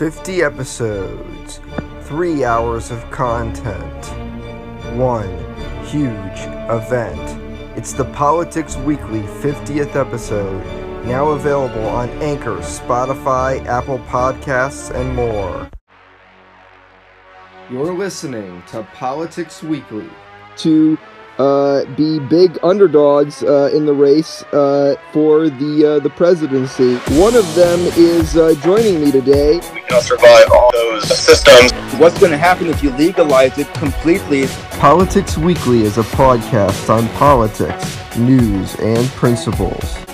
50 episodes, 3 hours of content, one huge event. It's the Politics Weekly 50th episode, now available on Anchor, Spotify, Apple Podcasts, and more. You're listening to Politics Weekly. To uh, be big underdogs uh, in the race uh, for the uh, the presidency. One of them is uh, joining me today. We cannot survive all those systems. What's going to happen if you legalize it completely? Politics Weekly is a podcast on politics, news, and principles.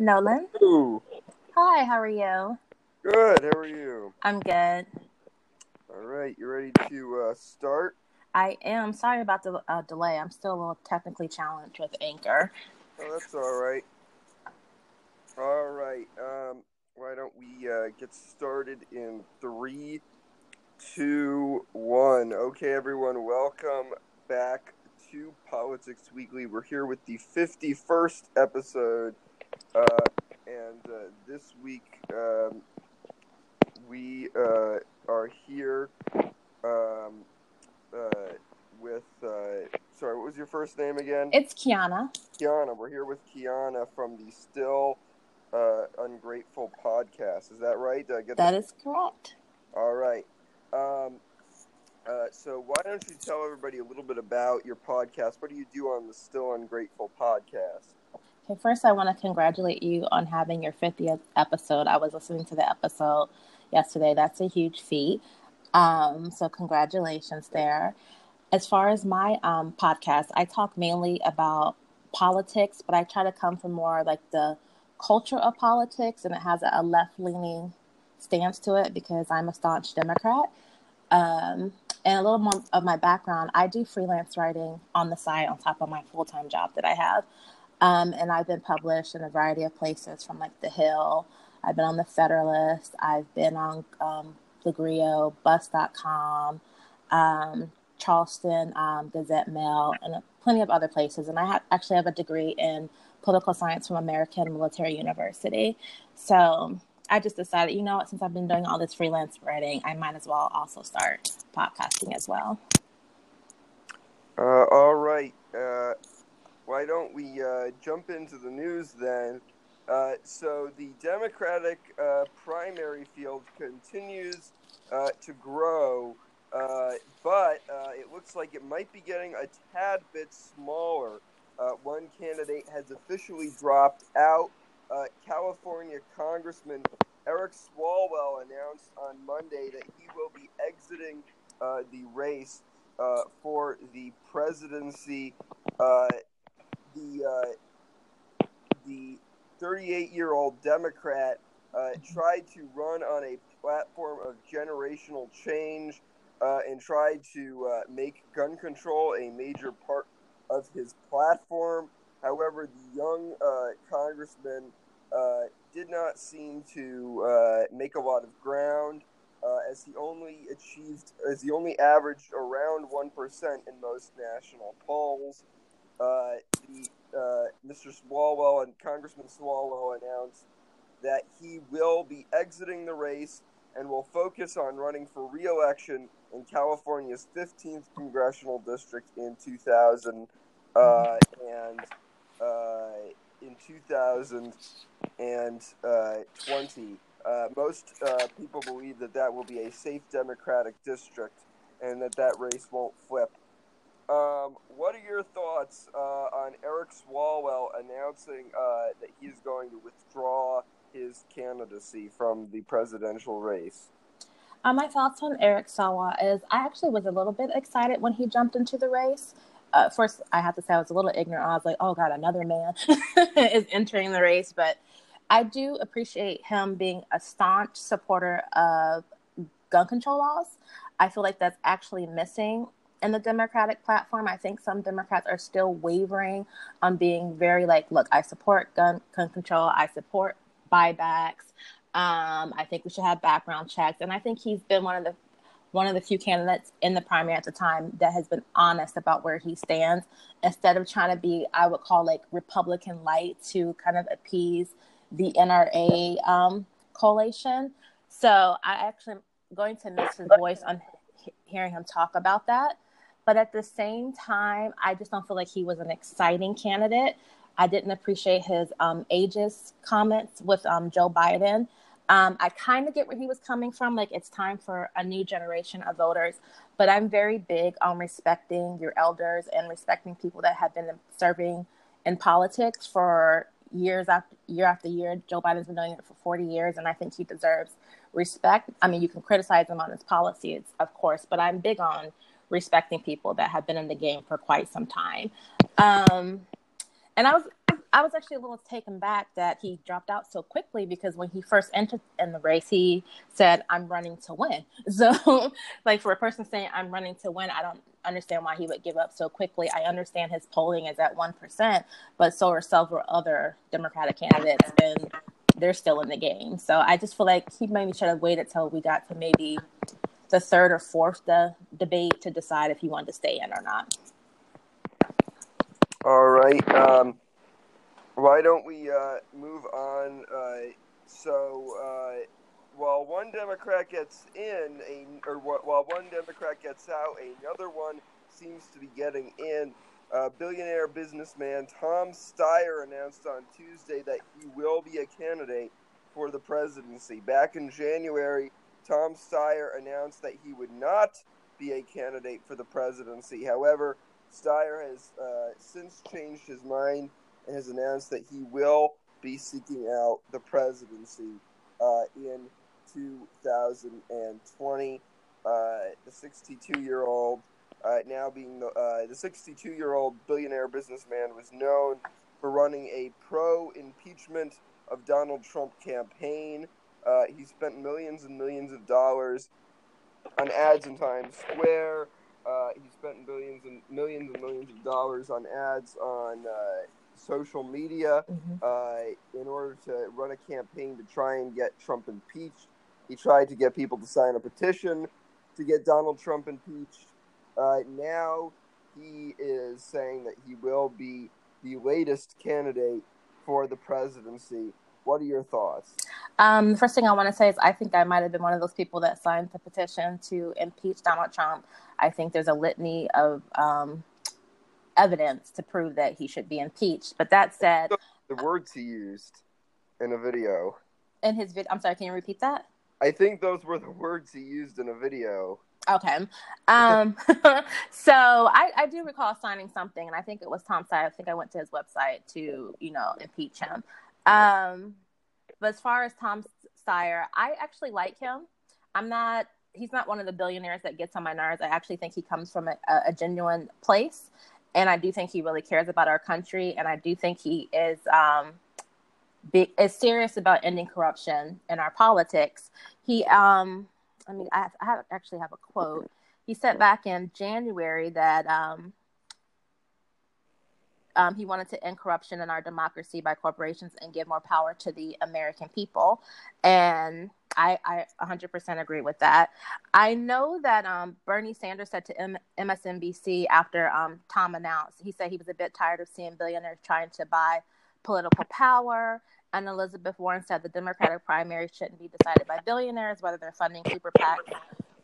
Nolan. Ooh, Hi, how are you? good. How are you? I'm good. All right, you ready to uh, start? I am sorry about the uh, delay. I'm still a little technically challenged with Anchor. Oh, that's all right. All right. Um, why don't we uh, get started in three, two, one? Okay, everyone, welcome back to Politics Weekly. We're here with the 51st episode, uh, and uh, this week um, we uh, are here um, uh, with. Uh, sorry, what was your first name again? It's Kiana. Kiana. We're here with Kiana from the Still uh, Ungrateful podcast. Is that right? Did I get That is correct. All right. Um, uh, so why don't you tell everybody a little bit about your podcast? What do you do on the Still Ungrateful podcast? Okay, first, I want to congratulate you on having your 50th episode. I was listening to the episode yesterday. That's a huge feat. Um, so, congratulations there. As far as my um, podcast, I talk mainly about politics, but I try to come from more like the culture of politics, and it has a left leaning stance to it because I'm a staunch Democrat. Um, and a little more of my background, I do freelance writing on the side on top of my full time job that I have. Um, and I've been published in a variety of places from like The Hill. I've been on The Federalist. I've been on um, The Grio, Bus.com, um, Charleston um, Gazette Mail, and plenty of other places. And I ha- actually have a degree in political science from American Military University. So I just decided, you know what, since I've been doing all this freelance writing, I might as well also start podcasting as well. Uh, all right. Uh, why don't we uh, jump into the news then? Uh, so the Democratic uh, primary field continues uh, to grow, uh, but uh, it looks like it might be getting a tad bit smaller. One candidate has officially dropped out. California Congressman Eric Swalwell announced on Monday that he will be exiting the race for the presidency. The uh, the 38 year old Democrat uh, tried to run on a platform of generational change uh, and tried to uh, make gun control a major part of his platform. However, the young uh, congressman uh, did not seem to make a lot of ground. as he only achieved, as he only averaged around one percent in most national polls, uh, the uh, Mr. Swalwell and Congressman Swalwell announced that he will be exiting the race and will focus on running for re-election in California's 15th congressional district in 2000 uh, and uh, in 2020. Uh, most uh, people believe that that will be a safe Democratic district and that that race won't flip. Um, what are your thoughts uh, on Eric Swalwell announcing uh, that he's going to withdraw his candidacy from the presidential race? Uh, my thoughts on Eric Sawa is I actually was a little bit excited when he jumped into the race. Uh, first, I have to say I was a little ignorant. I was like, "Oh God, another man is entering the race." But I do appreciate him being a staunch supporter of gun control laws. I feel like that's actually missing in the Democratic platform. I think some Democrats are still wavering on being very like, look, I support gun gun control, I support buybacks. Um, I think we should have background checks, and I think he's been one of the one of the few candidates in the primary at the time that has been honest about where he stands instead of trying to be, I would call like Republican light to kind of appease the NRA um, coalition. So I actually am going to miss his voice on hearing him talk about that. But at the same time, I just don't feel like he was an exciting candidate. I didn't appreciate his um, comments with um, Joe Biden. Um, I kind of get where he was coming from. Like, it's time for a new generation of voters. But I'm very big on respecting your elders and respecting people that have been serving in politics for years after year after year. Joe Biden's been doing it for 40 years, and I think he deserves respect. I mean, you can criticize him on his policies, of course, but I'm big on respecting people that have been in the game for quite some time. Um, and I was I was actually a little taken back that he dropped out so quickly because when he first entered in the race, he said, "I'm running to win." So, like for a person saying, "I'm running to win," I don't understand why he would give up so quickly. I understand his polling is at one percent, but so are several other Democratic candidates, and they're still in the game. So I just feel like he maybe should have waited till we got to maybe the third or fourth the debate to decide if he wanted to stay in or not. All right. Um, why don't we uh, move on? Uh, so, uh, while one Democrat gets in, a, or while one Democrat gets out, another one seems to be getting in. Uh, billionaire businessman Tom Steyer announced on Tuesday that he will be a candidate for the presidency. Back in January, Tom Steyer announced that he would not be a candidate for the presidency. However, Steyer has uh, since changed his mind and has announced that he will be seeking out the presidency uh, in 2020. Uh, the 62 year old, uh, now being the, uh, the 62 year old billionaire businessman, was known for running a pro impeachment of Donald Trump campaign. Uh, he spent millions and millions of dollars on ads in Times Square. Uh, he spent billions and millions and millions of dollars on ads on uh, social media mm-hmm. uh, in order to run a campaign to try and get Trump impeached. He tried to get people to sign a petition to get Donald Trump impeached. Uh, now he is saying that he will be the latest candidate for the presidency. What are your thoughts? Um, the first thing I want to say is I think I might have been one of those people that signed the petition to impeach Donald Trump. I think there's a litany of um, evidence to prove that he should be impeached. But that said, the words he used in a video. In his video, I'm sorry, can you repeat that? I think those were the words he used in a video. Okay. Um, so I, I do recall signing something, and I think it was Tom Steyer. I think I went to his website to, you know, impeach him. Um, but as far as Tom Steyer, I actually like him. I'm not, he's not one of the billionaires that gets on my nerves. I actually think he comes from a, a genuine place and I do think he really cares about our country, and I do think he is um, be, is serious about ending corruption in our politics. He, um, I mean, I, have, I have, actually have a quote. He said back in January that um, um, he wanted to end corruption in our democracy by corporations and give more power to the American people. And I, I 100% agree with that. I know that um, Bernie Sanders said to M- MSNBC after um, Tom announced, he said he was a bit tired of seeing billionaires trying to buy political power. And Elizabeth Warren said the Democratic primary shouldn't be decided by billionaires, whether they're funding super PACs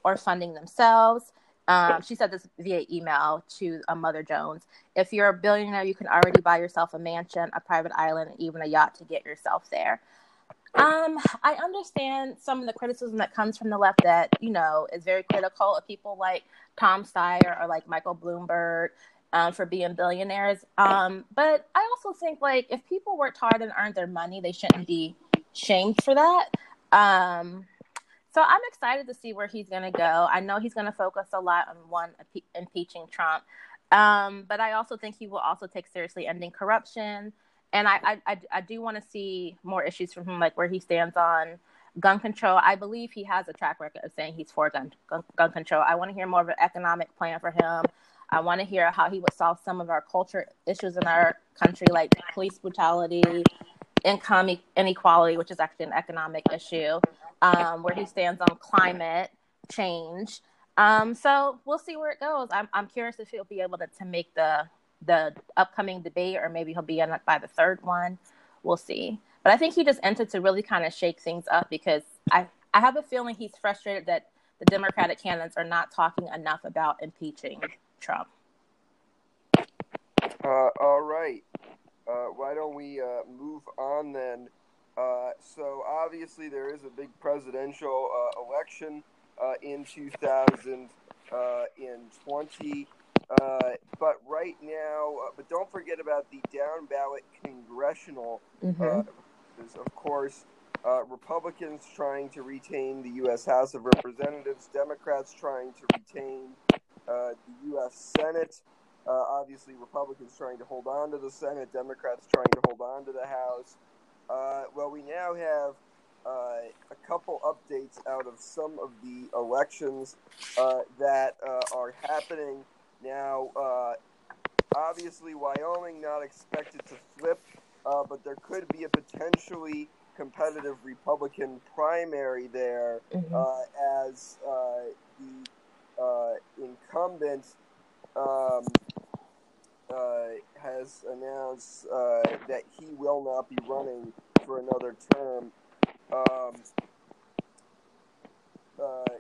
or funding themselves. Um, she said this via email to uh, Mother Jones. If you're a billionaire, you can already buy yourself a mansion, a private island, and even a yacht to get yourself there. Um, I understand some of the criticism that comes from the left that, you know, is very critical of people like Tom Steyer or like Michael Bloomberg um, for being billionaires. Um, but I also think like if people worked hard and earned their money, they shouldn't be shamed for that. Um, so I'm excited to see where he's going to go. I know he's going to focus a lot on one impeaching Trump, um, but I also think he will also take seriously ending corruption. And I, I, I, do want to see more issues from him, like where he stands on gun control. I believe he has a track record of saying he's for gun, gun, gun control. I want to hear more of an economic plan for him. I want to hear how he would solve some of our culture issues in our country, like police brutality, income inequality, which is actually an economic issue, um, where he stands on climate change. Um, so we'll see where it goes. I'm, I'm curious if he'll be able to, to make the the upcoming debate, or maybe he'll be in by the third one. We'll see. But I think he just entered to really kind of shake things up because I, I have a feeling he's frustrated that the Democratic candidates are not talking enough about impeaching Trump. Uh, all right. Uh, why don't we uh, move on then? Uh, so obviously there is a big presidential uh, election uh, in 2020. but right now, but don't forget about the down ballot congressional mm-hmm of course, uh, Republicans trying to retain the U.S. House of Representatives, Democrats trying to retain uh, the U.S. Senate. Uh, obviously, Republicans trying to hold on to the Senate, Democrats trying to hold on to the House. Uh, well, we now have uh, a couple updates out of some of the elections uh, that are happening now. obviously, Wyoming not expected to flip uh, but there could be a potentially competitive Republican primary there mm-hmm. uh, as uh, the uh, incumbent um, uh, has announced uh, that he will not be running for another term. Um,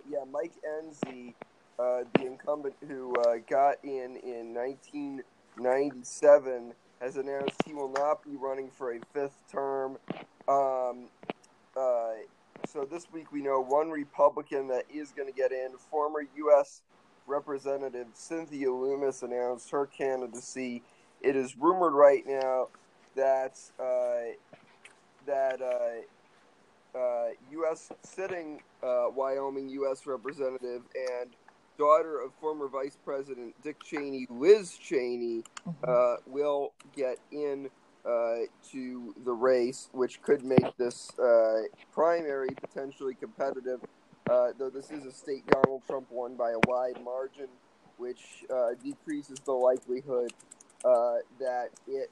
yeah, Mike Enzi, the incumbent who got in in 1997 has announced he will not be running for a fifth term. Um, uh, so this week we know one Republican that is going to get in. Former U.S. Representative Cynthia Lummis announced her candidacy. It is rumored right now that uh, that uh, U.S. Uh, sitting uh, Wyoming U.S. Representative and daughter of former Vice President Dick Cheney, Liz Cheney, mm-hmm. uh, will get in uh, to the race, which could make this uh, primary potentially competitive. Uh, though this is a state Donald Trump won by a wide margin, which uh, decreases the likelihood uh, that it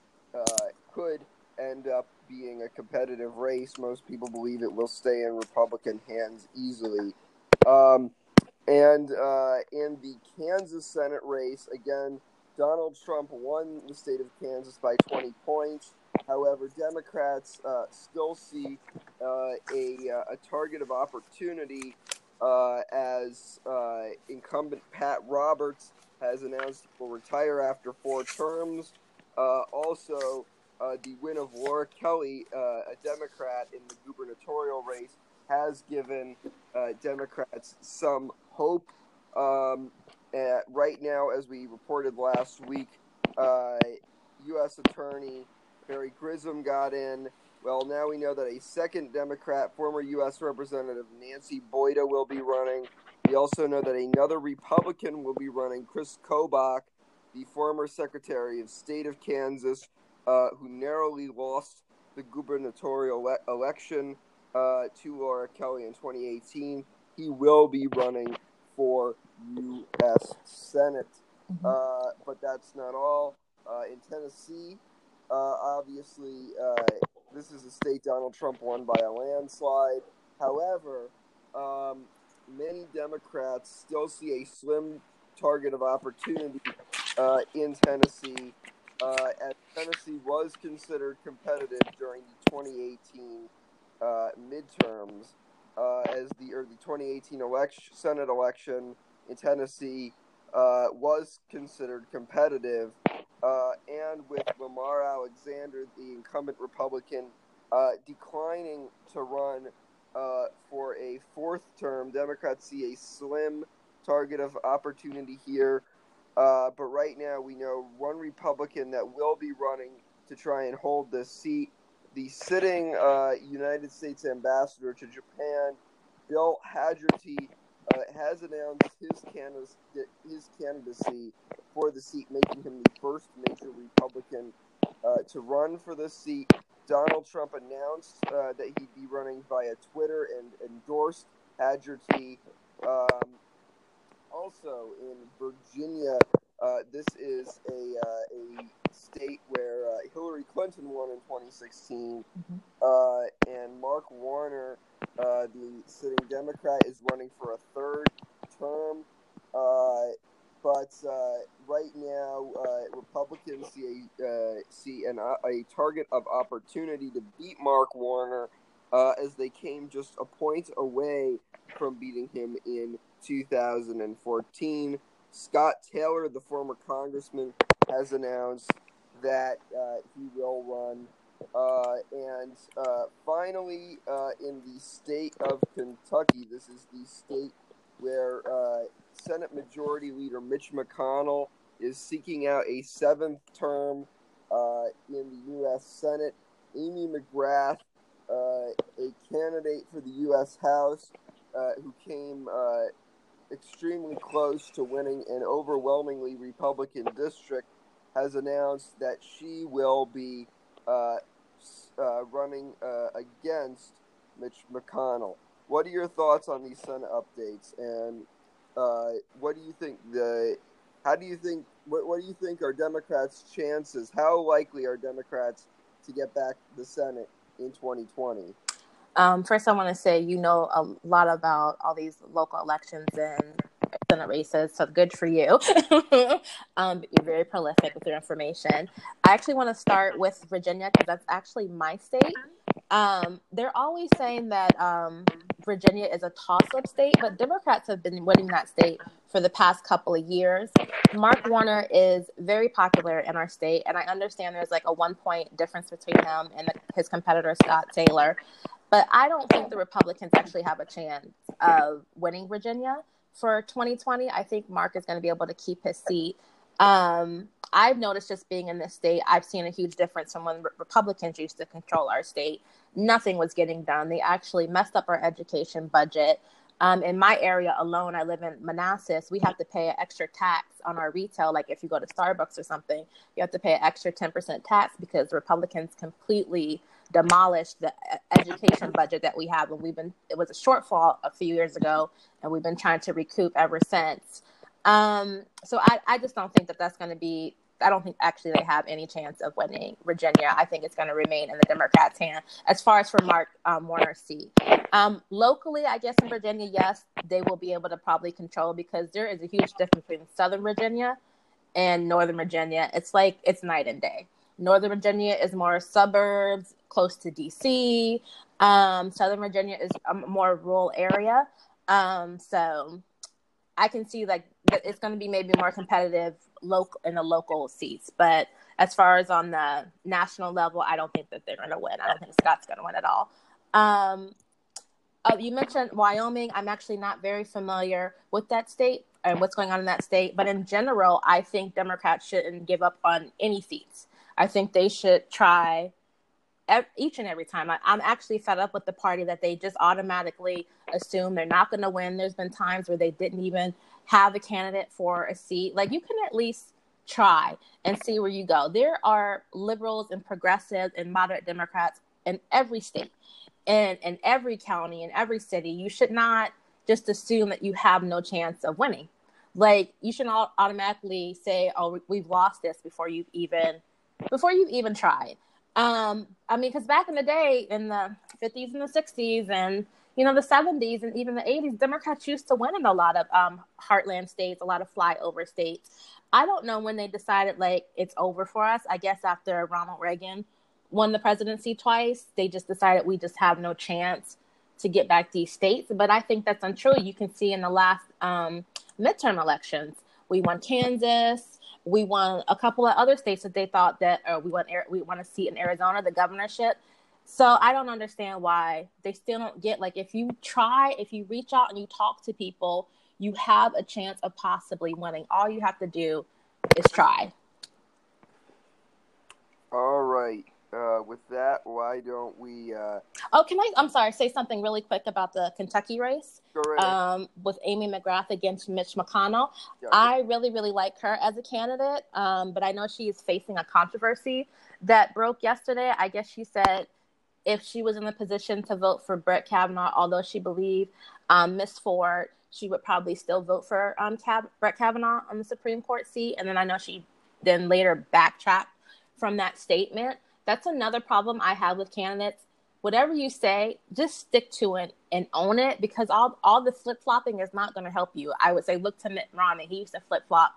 could end up being a competitive race. Most people believe it will stay in Republican hands easily. Um, and uh, in the Kansas Senate race, again, Donald Trump won the state of Kansas by 20 points. However, Democrats uh, still see uh, a, uh, a target of opportunity uh, as uh, incumbent Pat Roberts has announced he will retire after four terms. also, the win of Laura Kelly, a Democrat in the gubernatorial race, has given Democrats some hope. Um, right now, as we reported last week, uh, U.S. Attorney Barry Grissom got in. Well, now we know that a second Democrat, former U.S. Representative Nancy Boyda, will be running. We also know that another Republican will be running, Chris Kobach, the former Secretary of State of Kansas, uh, who narrowly lost the gubernatorial le- election uh, to Laura Kelly in 2018 he will be running for U.S. Senate. Mm-hmm. Uh, but that's not all. Uh, in Tennessee, uh, obviously, uh, this is a state Donald Trump won by a landslide. However, um, many Democrats still see a slim target of opportunity uh, in Tennessee, uh, as Tennessee was considered competitive during the 2018 midterms uh, as the or the 2018 election, Senate election in Tennessee uh, was considered competitive, uh, and with Lamar Alexander, the incumbent Republican, uh, declining to run uh, for a fourth term, Democrats see a slim target of opportunity here. Uh, but right now, we know one Republican that will be running to try and hold this seat the sitting uh, United States ambassador to Japan, Bill Hagerty, uh, has announced his, candidacy, his candidacy for the seat, making him the first major Republican uh, to run for this seat. Donald Trump announced uh, that he'd be running via Twitter and endorsed Hagerty. Um, also in Virginia, uh, this is a, uh, a state where uh, Hillary Clinton won in 2016, mm-hmm. Uh, and Mark Warner, uh, the sitting Democrat, is running for a third term. but right now, Republicans see a see an, a target of opportunity to beat Mark Warner, as they came just a point away from beating him in 2014. Scott Taylor, the former congressman, has announced that uh, he will run. Uh, and uh, finally, uh, in the state of Kentucky, this is the state where uh, Senate Majority Leader Mitch McConnell is seeking out a seventh term uh, in the U.S. Senate. Amy McGrath, a candidate for the U.S. House, who came extremely close to winning an overwhelmingly Republican district, has announced that she will be uh, uh, running uh, against Mitch McConnell. What are your thoughts on these Senate updates, and uh, what do you think the? How do you think? What, what do you think are Democrats' chances? How likely are Democrats to get back the Senate in 2020? Um, first, I want to say you know a lot about all these local elections and Senate races, so good for you. um, you're very prolific with your information. I actually want to start with Virginia because that's actually my state. Um, they're always saying that um, Virginia is a toss-up state, but Democrats have been winning that state for the past couple of years. Mark Warner is very popular in our state, and I understand there's like a one-point difference between him and the, his competitor Scott Taylor. But I don't think the Republicans actually have a chance of winning Virginia for 2020. I think Mark is going to be able to keep his seat. Um, I've noticed just being in this state, I've seen a huge difference from when Republicans used to control our state. Nothing was getting done. They actually messed up our education budget. Um, in my area alone, I live in Manassas. We have to pay an extra tax on our retail. Like if you go to Starbucks or something, you have to pay an extra 10% tax because Republicans completely demolished the education budget that we have and we've been it was a shortfall a few years ago and we've been trying to recoup ever since um, so I, I just don't think that that's going to be I don't think actually they have any chance of winning Virginia. I think it's going to remain in the Democrats' hand. As far as for Mark um, Warner's seat, um, locally, I guess in Virginia, yes, they will be able to probably control because there is a huge difference between Southern Virginia and Northern Virginia. It's like it's night and day. Northern Virginia is more suburbs, close to DC. Um, Southern Virginia is a more rural area. Um, so I can see like it's going to be maybe more competitive local in the local seats. But as far as on the national level, I don't think that they're going to win. I don't think Scott's going to win at all. Um, uh, you mentioned Wyoming. I'm actually not very familiar with that state and what's going on in that state. But in general, I think Democrats shouldn't give up on any seats. I think they should try each and every time. I, am actually fed up with the party that they just automatically assume they're not going to win. There's been times where they didn't even have a candidate for a seat. Like you can at least try and see where you go. There are liberals and progressives and moderate Democrats in every state and in every county in every city. You should not just assume that you have no chance of winning. Like you should not automatically say, "Oh, we've lost this" before you've even before you've even tried. Um, I mean, because back in the day, in the 50s and the 60s, and you know the 70s and even the 80s, Democrats used to win in a lot of um, heartland states, a lot of flyover states. I don't know when they decided like it's over for us. I guess after Ronald Reagan won the presidency twice, they just decided we just have no chance to get back these states. But I think that's untrue. You can see in the last um, midterm elections, we won Kansas, we won a couple of other states that they thought that or we want we want to see in Arizona the governorship. So I don't understand why they still don't get like if you try, if you reach out and you talk to people, you have a chance of possibly winning. All you have to do is try. All right. Uh, with that, why don't we? Uh, oh, can I? I'm sorry. Say something really quick about the Kentucky race. go right ahead. Um, with Amy McGrath against Mitch McConnell. Gotcha. I really, really like her as a candidate, um, but I know she is facing a controversy that broke yesterday. I guess she said if she was in the position to vote for Brett Kavanaugh, although she believed um, Miss Ford, she would probably still vote for um, Brett Kavanaugh on the Supreme Court seat. And then I know she then later backtracked from that statement. That's another problem I have with candidates. Whatever you say, just stick to it and own it because all all the flip flopping is not going to help you. I would say look to Mitt Romney; he used to flip flop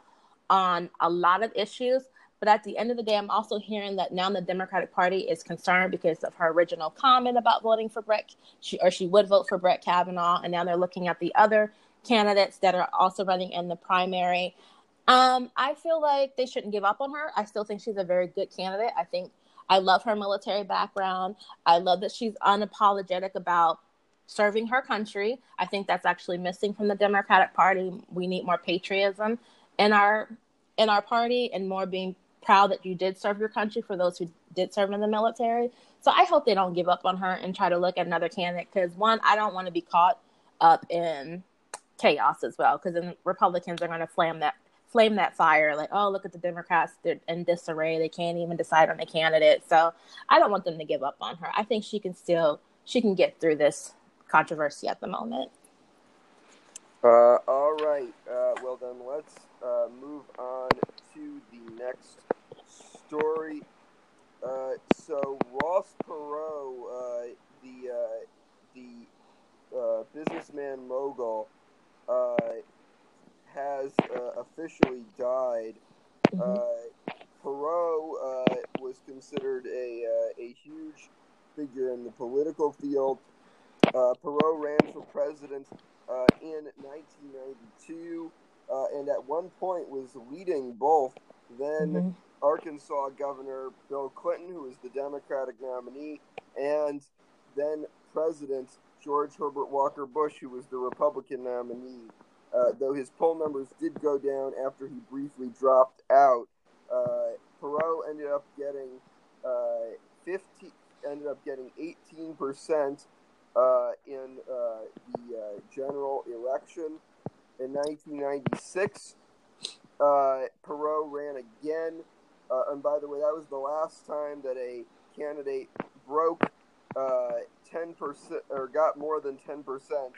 on a lot of issues. But at the end of the day, I'm also hearing that now the Democratic Party is concerned because of her original comment about voting for Brett, she, or she would vote for Brett Kavanaugh, and now they're looking at the other candidates that are also running in the primary. Um, I feel like they shouldn't give up on her. I still think she's a very good candidate. I think I love her military background. I love that she's unapologetic about serving her country. I think that's actually missing from the Democratic Party. We need more patriotism in our in our party and more being proud that you did serve your country for those who did serve in the military. So I hope they don't give up on her and try to look at another candidate because one, I don't want to be caught up in chaos as well because then Republicans are going to flame that flame that fire. Like oh look at the Democrats they're in disarray. They can't even decide on a candidate. So I don't want them to give up on her. I think she can still she can get through this controversy at the moment. Uh, all right. Uh, well, then let's uh, move on to the next story. Uh, so Ross Perot, uh, the uh, the businessman mogul, has uh, officially died. Uh, Perot uh, was considered a uh, a huge figure in the political field. Uh, Perot ran for president uh, in 1992, uh, and at one point was leading both then Mhm. Arkansas Governor Bill Clinton, who was the Democratic nominee, and then President George Herbert Walker Bush, who was the Republican nominee. Uh, though his poll numbers did go down after he briefly dropped out, uh, Perot ended up getting uh, 50, ended up getting 18 percent uh, in uh, the general election in 1996. Uh, Perot ran again, and by the way, that was the last time that a candidate broke uh, 10 percent or got more than 10 percent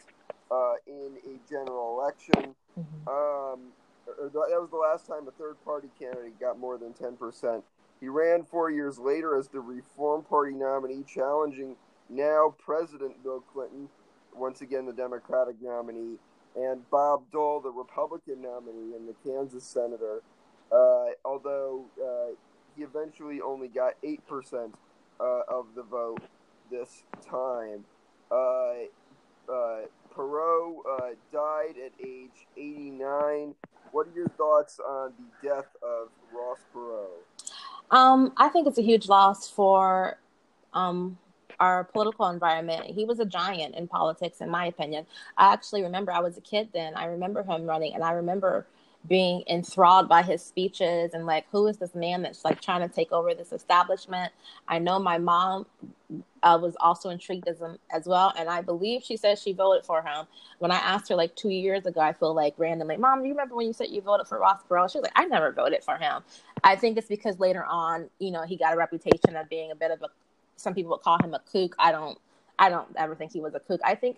uh, in a general election. Um, or th- that was the last time a third party candidate got more than 10%. He ran four years later as the Reform Party nominee, challenging now President Bill Clinton, once again the Democratic nominee, and Bob Dole, the Republican nominee and the Kansas senator. Uh, although uh, he eventually only got 8% uh, of the vote this time. Perot uh, died at age 89. What are your thoughts on the death of Ross Perot? Um, I think it's a huge loss for um, our political environment. He was a giant in politics, in my opinion. I actually remember I was a kid then. I remember him running, and I remember being enthralled by his speeches and like, who is this man that's like trying to take over this establishment? I know my mom uh, was also intrigued as as well, and I believe she said she voted for him. When I asked her like two years ago, I feel like randomly, Mom, do you remember when you said you voted for Ross Perot? She was like, I never voted for him. I think it's because later on, you know, he got a reputation of being a bit of a. Some people would call him a kook. I don't. I don't ever think he was a kook. I think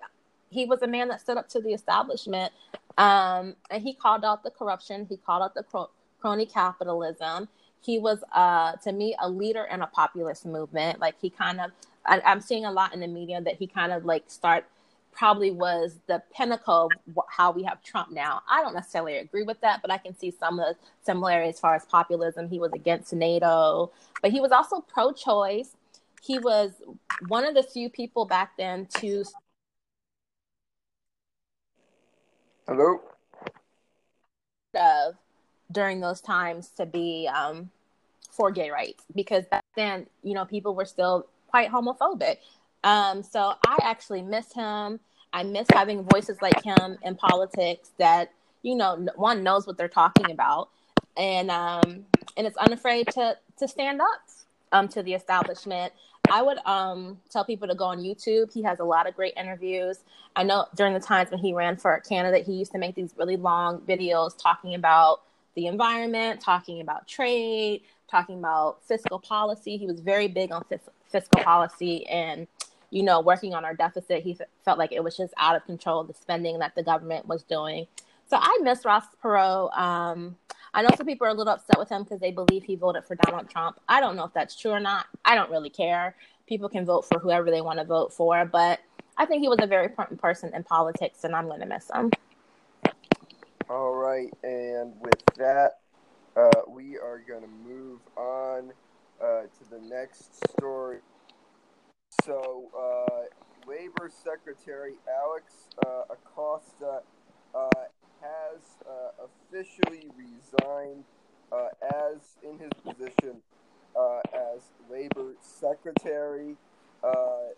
he was a man that stood up to the establishment, um, and he called out the corruption. He called out the cro- crony capitalism. He was, uh, to me, a leader in a populist movement. Like he kind of, I, I'm seeing a lot in the media that he kind of like start probably was the pinnacle of how we have Trump now. I don't necessarily agree with that, but I can see some of the similarities as far as populism. He was against NATO, but he was also pro-choice. He was one of the few people back then to Hello? of during those times to be um, for gay rights because back then, you know, people were still quite homophobic. Um, so I actually miss him. I miss having voices like him in politics that, you know, one knows what they're talking about and um, and it's unafraid to to stand up um, to the establishment. I would um, tell people to go on YouTube. He has a lot of great interviews. I know during the times when he ran for candidate, he used to make these really long videos talking about the environment, talking about trade, talking about fiscal policy. He was very big on fis- fiscal policy and you know working on our deficit. He f- felt like it was just out of control the spending that the government was doing. So I miss Ross Perot. Um, I know some people are a little upset with him because they believe he voted for Donald Trump. I don't know if that's true or not. I don't really care. People can vote for whoever they want to vote for, but I think he was a very important person in politics, and I'm going to miss him. All right, and with that, uh, we are going to move on uh, to the next story. So, uh, Labor Secretary Alex uh, Acosta uh, has uh, officially resigned uh, as in his position uh, as labor secretary. Uh,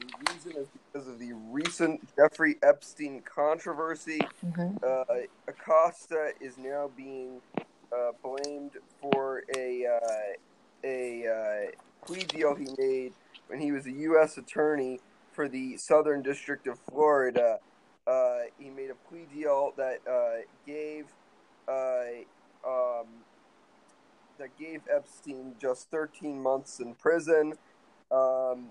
the reason is because of the recent Jeffrey Epstein controversy. Mm-hmm. Uh, Acosta is now being uh, blamed for a a plea deal he made when he was a U.S. attorney for the Southern District of Florida. Uh, he made a plea deal that uh, gave uh, um, that gave Epstein just 13 months in prison. Um,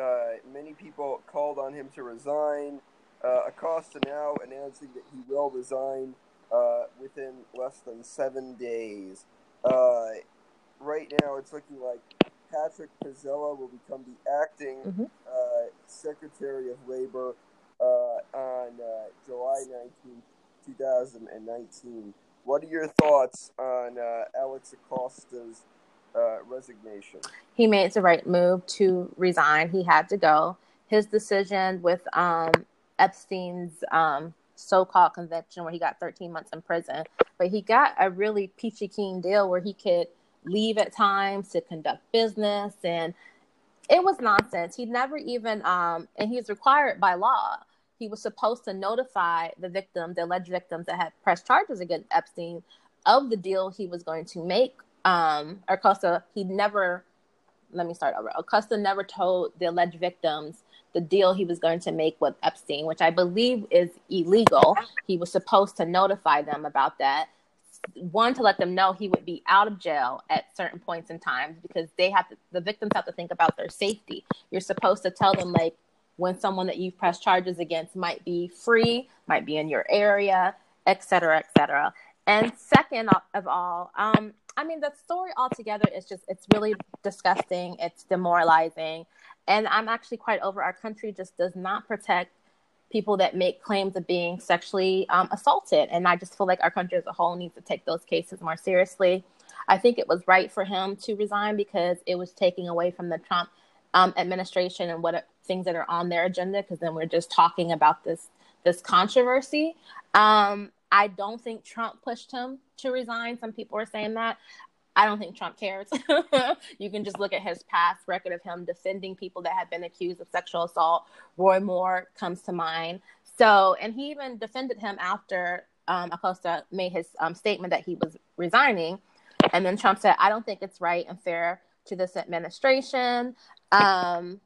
uh, many people called on him to resign. Uh, Acosta now announcing that he will resign uh, within less than seven days. right now, it's looking like Patrick Pizzella will become the acting mm-hmm. Secretary of Labor uh, on uh, July 19, 2019. What are your thoughts on uh, Alex Acosta's resignation? He made the right move to resign. He had to go. His decision with um, Epstein's um, so-called conviction, where he got 13 months in prison, but he got a really peachy keen deal where he could leave at times to conduct business and it was nonsense. He never even, um, and he's required by law. He was supposed to notify the victims, the alleged victims that had pressed charges against Epstein, of the deal he was going to make. Um, Acosta, he never. Let me start over. Acosta never told the alleged victims the deal he was going to make with Epstein, which I believe is illegal. He was supposed to notify them about that one to let them know he would be out of jail at certain points in time because they have to the victims have to think about their safety you're supposed to tell them like when someone that you've pressed charges against might be free might be in your area et cetera et cetera and second of all um, i mean the story altogether is just it's really disgusting it's demoralizing and i'm actually quite over our country just does not protect people that make claims of being sexually um, assaulted. And I just feel like our country as a whole needs to take those cases more seriously. I think it was right for him to resign because it was taking away from the Trump um, administration and what things that are on their agenda. Because then we're just talking about this this controversy. Um, I don't think Trump pushed him to resign. Some people are saying that. I don't think Trump cares. you can just look at his past record of him defending people that have been accused of sexual assault. Roy Moore comes to mind. So, and he even defended him after um, Acosta made his um, statement that he was resigning. And then Trump said, I don't think it's right and fair to this administration. Um,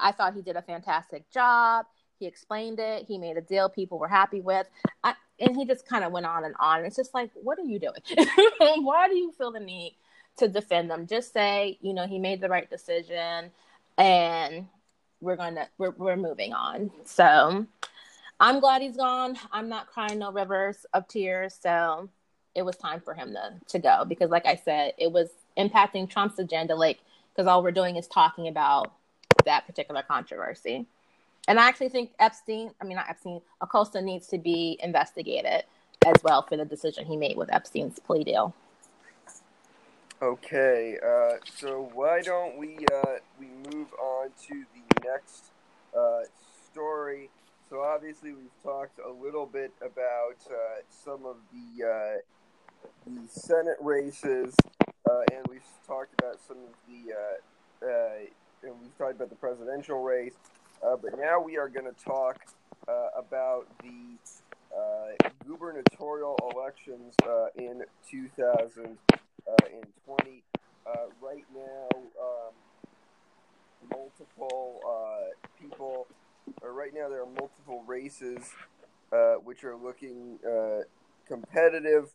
I thought he did a fantastic job. He explained it. He made a deal people were happy with. I, and he just kind of went on and on. It's just like, what are you doing? Why do you feel the need to defend them? Just say, you know, he made the right decision, and we're gonna we're we're moving on. So I'm glad he's gone. I'm not crying no rivers of tears. So it was time for him to to go because, like I said, it was impacting Trump's agenda. Like because all we're doing is talking about that particular controversy. And I actually think Epstein, I mean, not Epstein, Acosta needs to be investigated as well for the decision he made with Epstein's plea deal. Okay, uh, so why don't we uh, we move on to the next uh, story? So obviously we've talked a little bit about uh, some of the uh, the Senate races, uh, and we've talked about some of the and we've talked about the presidential race. Uh, but now we are going to talk uh, about the uh, gubernatorial elections uh, in 2020. uh, right now, um, multiple uh, people, or right now there are multiple races uh, which are looking uh, competitive.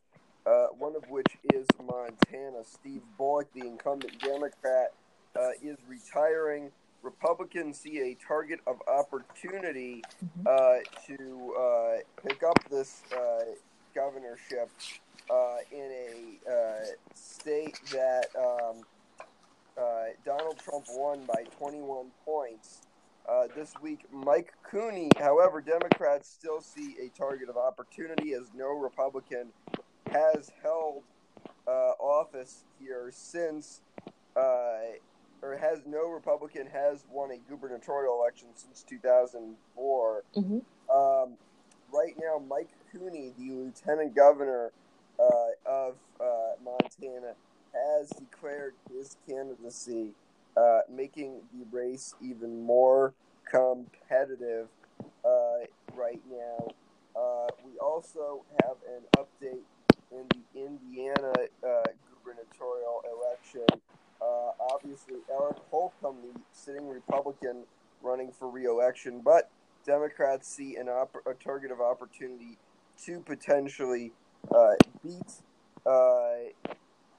Uh, one of which is Montana. Steve Bullock, the incumbent Democrat, uh, is retiring. Republicans see a target of opportunity uh, to uh, pick up this uh, governorship uh, in a uh, state that um, uh, Donald Trump won by 21 points. Uh, this week, Mike Cooney, however, Democrats still see a target of opportunity as no Republican has held uh, office here since, uh, or has no Republican has won a gubernatorial election since 2004. Mhm. Um, right now, Mike Cooney, the lieutenant governor uh, of uh, Montana, has declared his candidacy, uh, making the race even more competitive uh, right now. Uh, we also have an update in the Indiana uh, gubernatorial election. Uh, obviously, Eric Holcomb, the sitting Republican, running for re-election, but Democrats see an opp- a target of opportunity to potentially uh, beat uh,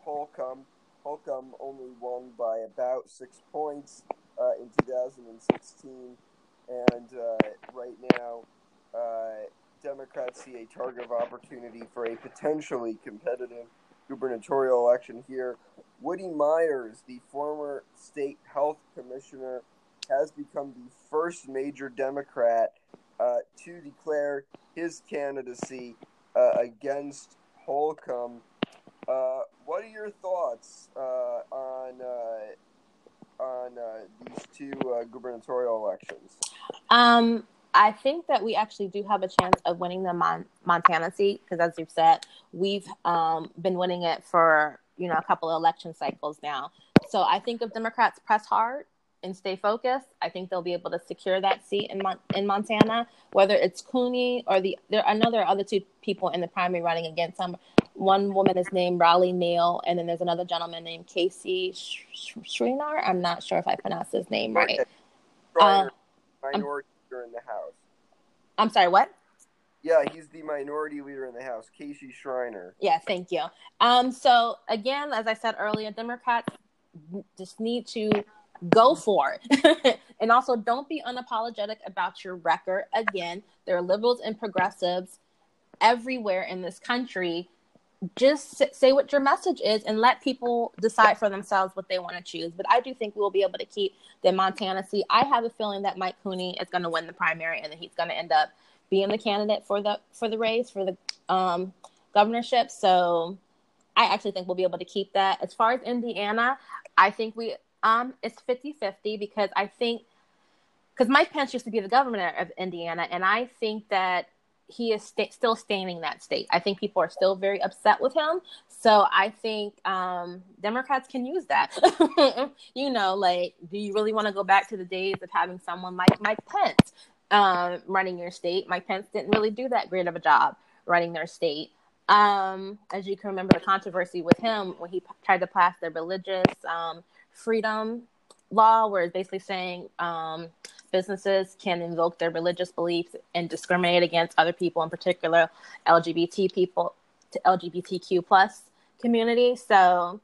Holcomb. Holcomb only won by about six points uh, in 2016, and uh, right now, uh, Democrats see a target of opportunity for a potentially competitive gubernatorial election here. Woody Myers, the former state health commissioner, has become the first major Democrat uh, to declare his candidacy uh, against Holcomb. Uh, what are your thoughts uh, on uh, on uh, these two gubernatorial elections? Um, I think that we actually do have a chance of winning the Mon- Montana seat because, as you've said, we've um, been winning it for you know a couple of election cycles now. So I think if Democrats press hard and stay focused, I think they'll be able to secure that seat in Mon- in Montana. Whether it's Cooney or the there, I know there are other two people in the primary running against him. One woman is named Reilly Neill, and then there's another gentleman named Casey Sh- Sh- Shreenar. I'm not sure if I pronounced his name right. Uh, minority leader in the House. I'm sorry, what? Yeah, he's the minority leader in the House, Casey Schreiner. Yeah, thank you. Um, so again, as I said earlier, Democrats just need to go for it, and also don't be unapologetic about your record. Again, there are liberals and progressives everywhere in this country. Just say what your message is and let people decide for themselves what they want to choose. But I do think we will be able to keep the Montana seat. I have a feeling that Mike Cooney is going to win the primary and that he's going to end up being the candidate for the for the race for the um, governorship. So I actually think we'll be able to keep that. As far as Indiana, I think we um it's 50-50 because I think because Mike Pence used to be the governor of Indiana, and I think that he is sta still staining that state. I think people are still very upset with him. So I think um, Democrats can use that. you know, like, do you really want to go back to the days of having someone like Mike Pence um, running your state? Mike Pence didn't really do that great of a job running their state. Um, as you can remember, the controversy with him when he p- tried to pass the religious um, freedom law, where it's basically saying um, businesses can invoke their religious beliefs and discriminate against other people, in particular LGBT people, to LGBTQ plus community. So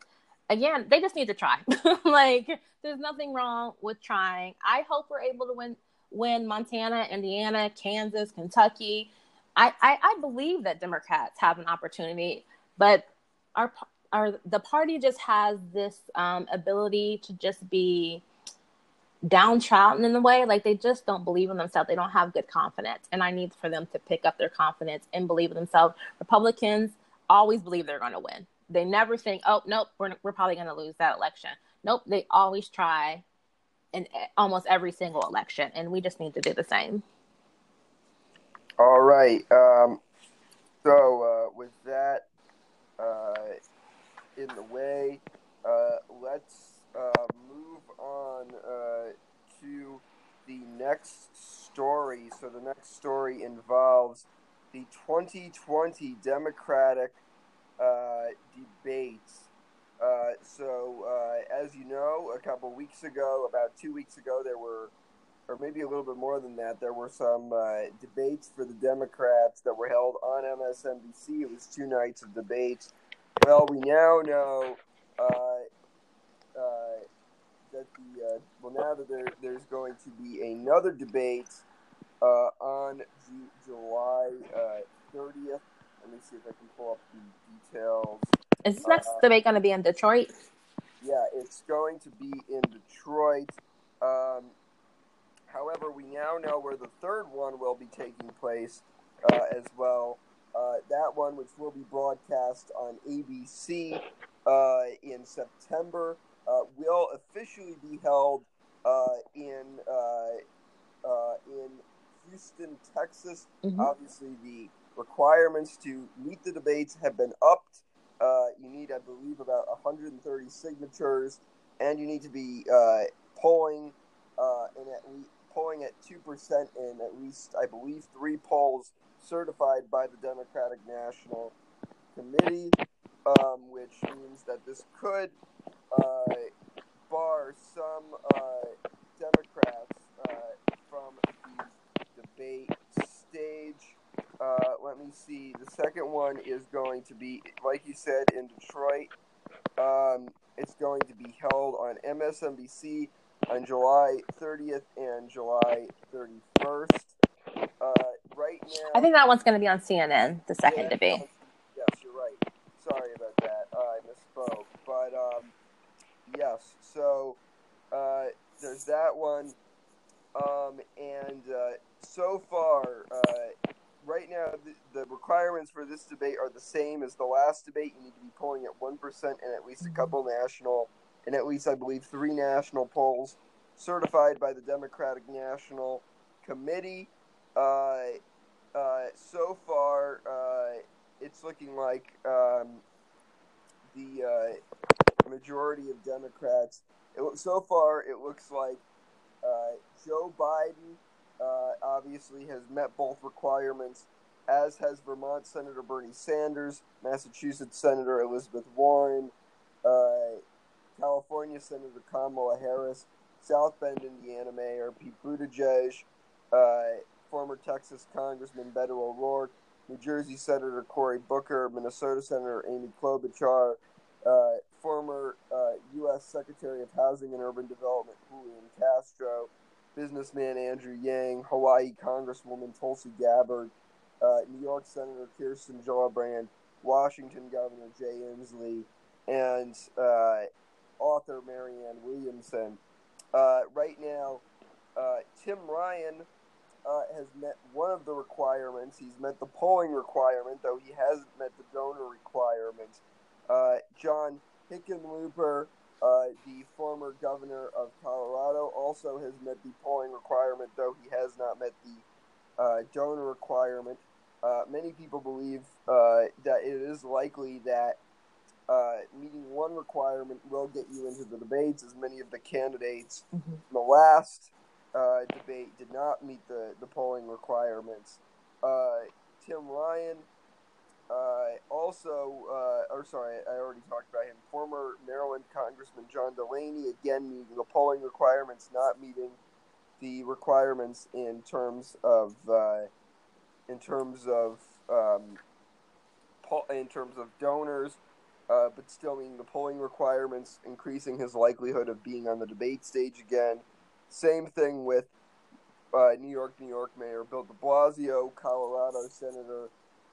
again, they just need to try. like, there's nothing wrong with trying. I hope we're able to win win Montana, Indiana, Kansas, Kentucky. I, I, I believe that Democrats have an opportunity, but our our the party just has this um, ability to just be downtrodden in a way like they just don't believe in themselves. They don't have good confidence and i need for them to pick up their confidence and believe in themselves. Republicans always believe they're going to win. They never think oh nope we're, we're probably going to lose that election. Nope they always try in almost every single election and we just need to do the same. All right. Um, so uh, with that uh, in the way, uh, let's uh, move on uh, to the next story. So the next story involves the 2020 Democratic uh, debates. Uh, so, uh, as you know, a couple weeks ago, about two weeks ago, there were, or maybe a little bit more than that, there were some uh, debates for the Democrats that were held on MSNBC. It was two nights of debates. Well, we now know uh, uh, that the uh, well now that there, there's going to be another debate uh, on Ju- July thirtieth. Let me see if I can pull up the details. Is this next Uh, debate going to be in Detroit? Yeah, it's going to be in Detroit. Um, however, we now know where the third one will be taking place uh, as well. Uh, that one, which will be broadcast on ABC uh, in September, uh, will officially be held uh, in uh, uh, in Houston, Texas. Mhm. Obviously, the requirements to meet the debates have been upped. Uh, you need, I believe, about 130 signatures, and you need to be uh, polling uh, and at least polling at two percent in at least, I believe, three polls certified by the Democratic National Committee, um, which means that this could uh, bar some uh, Democrats uh, from the debate stage. Uh, let me see. The second one is going to be, like you said, in Detroit. Um, it's going to be held on MSNBC on July 30th and July 31st. Uh, right now, I think that one's going to be on CNN, the second yeah, debate. Yes, you're right. Sorry about that. Uh, I misspoke. But um, yes, so uh, there's that one. Um, and uh, so far, uh, right now, the, the requirements for this debate are the same as the last debate. You need to be polling at 1% and at least a couple national, and at least, I believe, three national polls certified by the Democratic National Committee. Uh, uh, so far, uh, it's looking like um, the majority of Democrats. It, so far, it looks like uh, Joe Biden uh, obviously has met both requirements, as has Vermont Senator Bernie Sanders, Massachusetts Senator Elizabeth Warren, uh, California Senator Kamala Harris, South Bend, Indiana Mayor Pete Buttigieg, uh, former Texas Congressman Beto O'Rourke, New Jersey Senator Cory Booker, Minnesota Senator Amy Klobuchar, uh, former uh, U.S. Secretary of Housing and Urban Development Julian Castro, businessman Andrew Yang, Hawaii Congresswoman Tulsi Gabbard, uh, New York Senator Kirsten Gillibrand, Washington Governor Jay Inslee, and uh, author Marianne Williamson. Uh, right now, uh, Tim Ryan uh, has met one of the requirements. He's met the polling requirement, though he hasn't met the donor requirement. Uh, John Hickenlooper, uh, the former governor of Colorado, also has met the polling requirement, though he has not met the uh, donor requirement. Uh, many people believe uh, that it is likely that uh, meeting one requirement will get you into the debates, as many of the candidates Mhm. in the last uh, debate did not meet the, the polling requirements. Uh, Tim Ryan, uh, also, uh, or sorry, I already talked about him. Former Maryland Congressman John Delaney, again meeting the polling requirements, not meeting the requirements in terms of uh, in terms of um, po- in terms of donors, uh, but still meeting the polling requirements, increasing his likelihood of being on the debate stage again. Same thing with uh, New York, New York Mayor Bill De Blasio, Colorado Senator,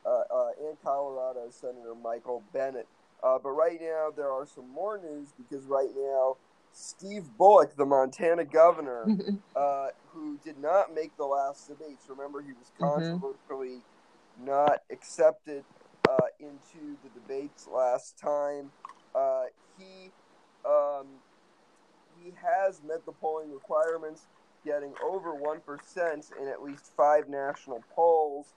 uh, uh, and Colorado Senator Michael Bennet. Uh, but right now, there are some more news because right now, Steve Bullock, the Montana governor, uh, who did not make the last debates. Remember, he was Mhm. controversially not accepted uh, into the debates last time. Uh, he um, he has met the polling requirements, getting over one percent in at least five national polls.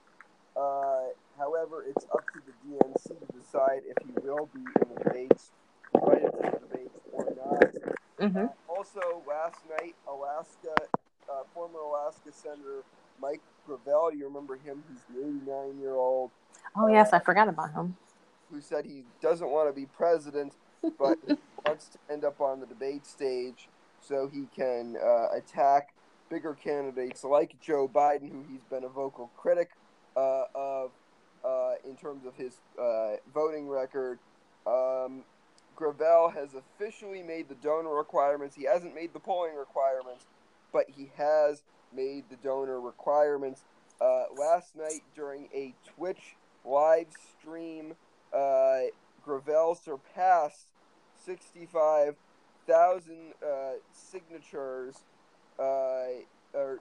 Uh, however, it's up to the DNC to decide if he will be in the debates, invited to the debates or not. hmm Uh, also, last night, Alaska, uh, former Alaska Senator Mike Gravel, you remember him? He's the 89 year old Oh yes, I forgot about him. who said he doesn't want to be president, but wants to end up on the debate stage so he can uh, attack bigger candidates like Joe Biden, who he's been a vocal critic uh, of uh, in terms of his uh, voting record. Um, Gravel has officially made the donor requirements. He hasn't made the polling requirements, but he has made the donor requirements. Uh, last night during a Twitch live stream, uh, Gravel surpassed 65,000 uh, signatures, or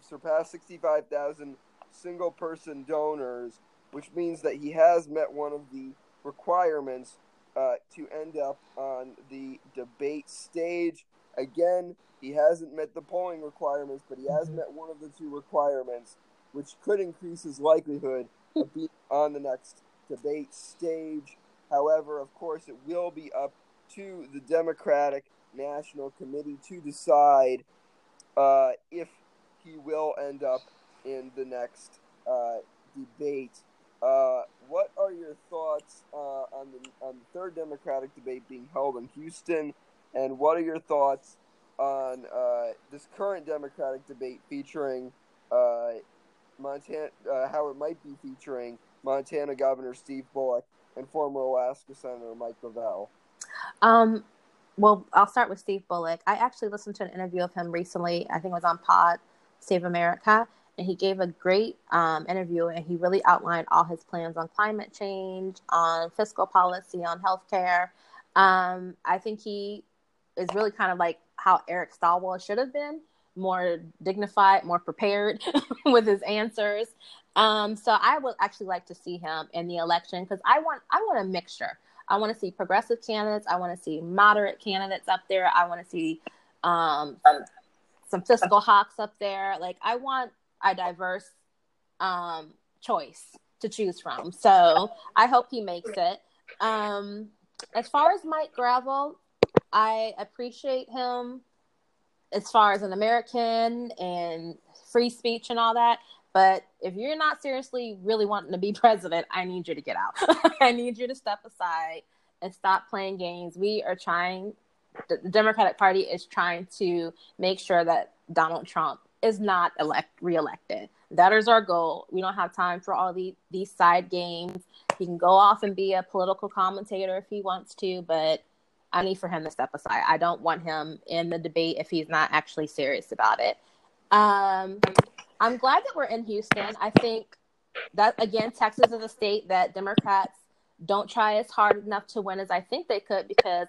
surpassed 65,000 single person donors, which means that he has met one of the requirements uh, to end up on the debate stage. Again, he hasn't met the polling requirements, but he has mm-hmm. met one of the two requirements, which could increase his likelihood of being on the next debate stage. However, of course, it will be up to the Democratic National Committee to decide uh, if he will end up in the next uh, debate. Uh, what are your thoughts uh, on the on the third Democratic debate being held in Houston, and what are your thoughts on uh, this current Democratic debate featuring uh, Montana? Uh, how it might be featuring Montana Governor Steve Bullock and former Alaska Senator Mike Gravel. Um, well, I'll start with Steve Bullock. I actually listened to an interview of him recently. I think it was on Pod Save America, and he gave a great um, interview and he really outlined all his plans on climate change, on fiscal policy, on healthcare. Um, I think he is really kind of like how Eric Swalwell should have been more dignified, more prepared with his answers. Um, so I would actually like to see him in the election because I want I want a mixture. I want to see progressive candidates. I want to see moderate candidates up there. I want to see um, some fiscal hawks up there. Like I want a diverse um, choice to choose from. So I hope he makes it. Um, as far as Mike Gravel, I appreciate him as far as an American and free speech and all that. But if you're not seriously really wanting to be president, I need you to get out. I need you to step aside and stop playing games. We are trying, the Democratic Party is trying to make sure that Donald Trump is not elect reelected. That is our goal. We don't have time for all the, these side games. He can go off and be a political commentator if he wants to, but I need for him to step aside. I don't want him in the debate if he's not actually serious about it. Um, I'm glad that we're in Houston. I think that again, Texas is a state that Democrats don't try as hard enough to win as I think they could because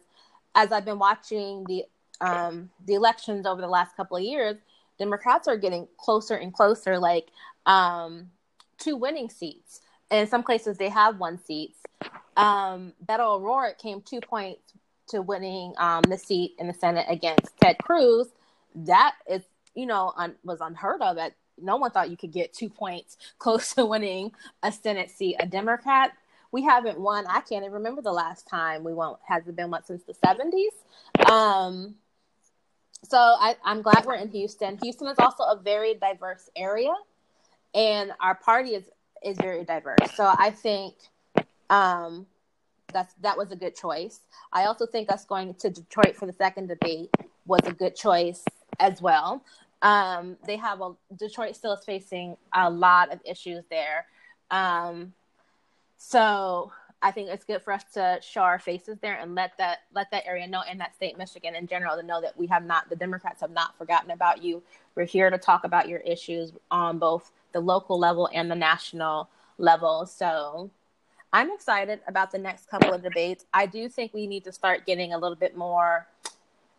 as I've been watching the um, the elections over the last couple of years, Democrats are getting closer and closer, like um, to winning seats. In some places, they have won seats. Um, Beto O'Rourke came two points to winning um, the seat in the Senate against Ted Cruz. That is, you know, un- was unheard of. That no one thought you could get two points close to winning a Senate seat. A Democrat, we haven't won. I can't even remember the last time we won. Has it been what since the seventies? Um, so I, I'm glad we're in Houston. Houston is also a very diverse area, and our party is is very diverse. So I think um, that's that was a good choice. I also think us going to Detroit for the second debate was a good choice as well. Um, they have a Detroit still is facing a lot of issues there. Um, so I think it's good for us to show our faces there and let that let that area know and that state, Michigan in general, to know that we have not the Democrats have not forgotten about you. We're here to talk about your issues on both the local level and the national level. So I'm excited about the next couple of debates. I do think we need to start getting a little bit more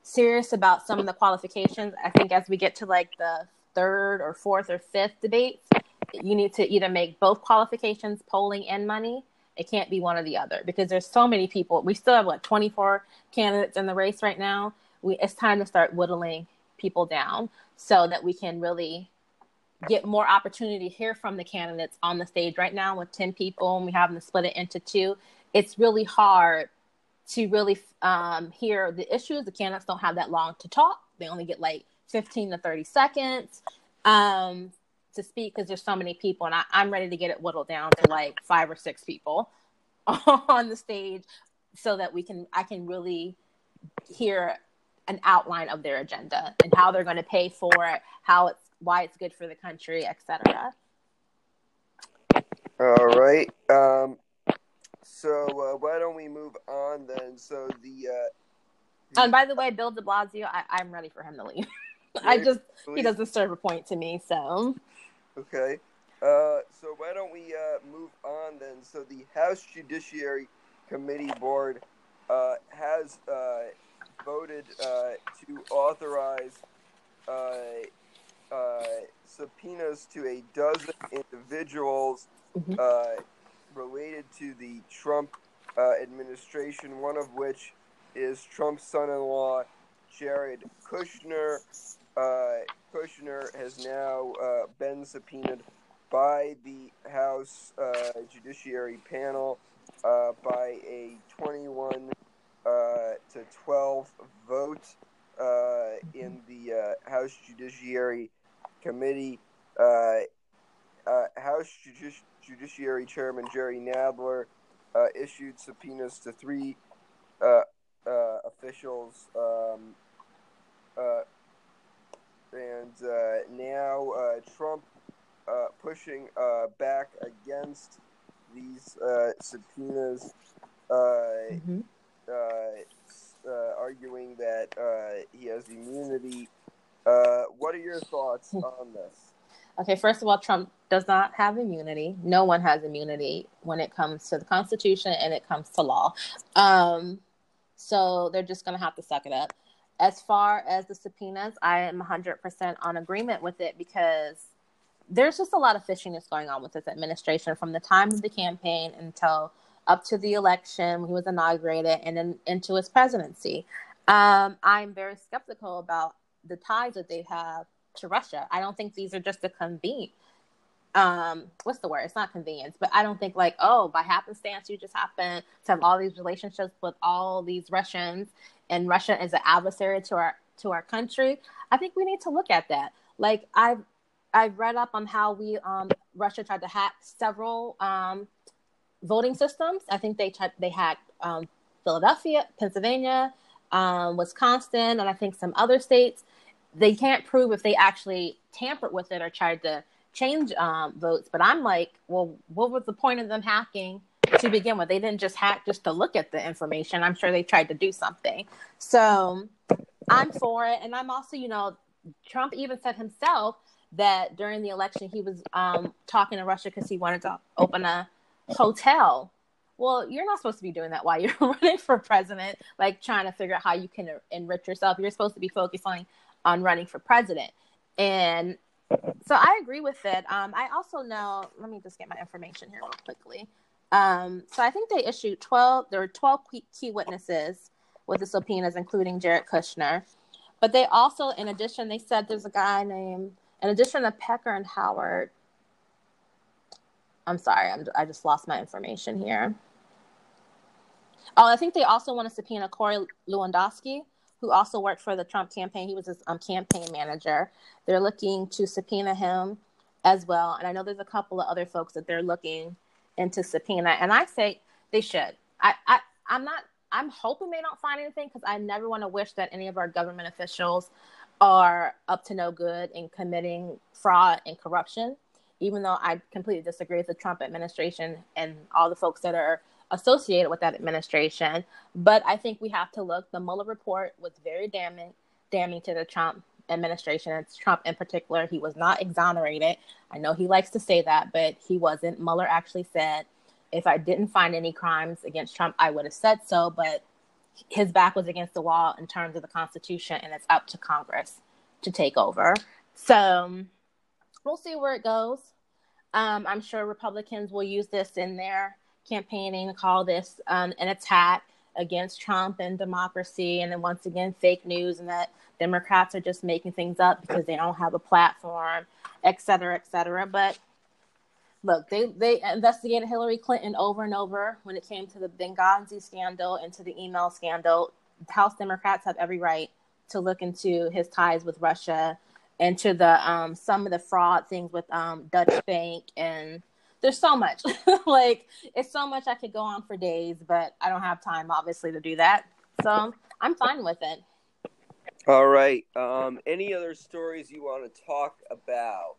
serious about some of the qualifications. I think as we get to like the third or fourth or fifth debates, you need to either make both qualifications polling and money it can't be one or the other because there's so many people. We still have what 24 candidates in the race right now. We it's time to start whittling people down so that we can really get more opportunity to hear from the candidates on the stage right now with 10 people and we have them split it into two it's really hard to really um, hear the issues the candidates don't have that long to talk they only get like 15 to 30 seconds um, to speak because there's so many people, and I, I'm ready to get it whittled down to like five or six people on the stage so that we can I can really hear an outline of their agenda and how they're going to pay for it, how it's why it's good for the country, etc. All right. Um, so uh, why don't we move on then? So the. Uh, the... And by the way, Bill De Blasio, I, I'm ready for him to leave. I just he doesn't serve a point to me, so. Okay. Uh, so why don't we uh, move on then? So the House Judiciary Committee Board uh, has uh, voted uh, to authorize uh, subpoenas to a dozen individuals mm-hmm. related to the Trump administration. One of which is Trump's son-in-law, Jared Kushner. Kushner has now been subpoenaed by the House uh, Judiciary Panel uh, by a 21 uh, to 12 vote uh, in the uh, House Judiciary Committee. Uh, House Judici- Judiciary Chairman Jerry Nadler issued subpoenas to three officials. Um, and now Trump uh, pushing uh, back against these uh, subpoenas, uh, mm-hmm. Uh, arguing that he has immunity. what are your thoughts hmm. on this? Okay, first of all, Trump does not have immunity. No one has immunity when it comes to the Constitution and it comes to law. Um, so they're just going to have to suck it up. As far as the subpoenas, I am 100% on agreement with it because there's just a lot of fishiness going on with this administration from the time of the campaign until up to the election when he was inaugurated and then into his presidency. Um, I'm very skeptical about the ties that they have to Russia. I don't think these are just a convenient. Um, what's the word? It's not convenience, but I don't think like, oh, by happenstance, you just happen to have all these relationships with all these Russians, and Russia is an adversary to our to our country. I think we need to look at that. Like I've I've read up on how we um, Russia tried to hack several um, voting systems. I think they tried they hacked um, Philadelphia, Pennsylvania, um, Wisconsin, and I think some other states. They can't prove if they actually tampered with it or tried to change um, votes. But I'm like, well, what was the point of them hacking to begin with? They didn't just hack just to look at the information. I'm sure they tried to do something. So I'm for it, and I'm also, you know, Trump even said himself that during the election he was um, talking to Russia because he wanted to open a hotel. Well, you're not supposed to be doing that while you're running for president, like trying to figure out how you can enrich yourself. You're supposed to be focusing on running for president. And so I agree with it. Um, I also know, let me just get my information here real quickly. Um, so I think they issued 12, there were 12 key witnesses with the subpoenas, including Jared Kushner. But they also, in addition, they said there's a guy named in addition to Pecker and Howard, I'm sorry, I'm, I just lost my information here. Oh, I think they also want to subpoena Corey Lewandowski, who also worked for the Trump campaign. He was his um, campaign manager. They're looking to subpoena him as well. And I know there's a couple of other folks that they're looking into subpoena. And I say they should. I, I I'm not. I'm hoping they don't find anything because I never want to wish that any of our government officials are up to no good in committing fraud and corruption, even though I completely disagree with the Trump administration and all the folks that are associated with that administration. But I think we have to look. The Mueller report was very damning, damning to the Trump administration and Trump in particular. He was not exonerated. I know he likes to say that, but he wasn't. Mueller actually said, if I didn't find any crimes against Trump, I would have said so. But his back was against the wall in terms of the Constitution, and it's up to Congress to take over. So we'll see where it goes. Um, I'm sure Republicans will use this in their campaigning, call this um, an attack against Trump and democracy, and then once again, fake news, and that Democrats are just making things up because they don't have a platform, et cetera, et cetera. But look, they they investigated Hillary Clinton over and over when it came to the Benghazi scandal and to the email scandal. House Democrats have every right to look into his ties with Russia and to the um, some of the fraud things with um, Deutsche Bank and there's so much. like it's so much I could go on for days, but I don't have time obviously to do that. So I'm fine with it. All right. Um, any other stories you want to talk about?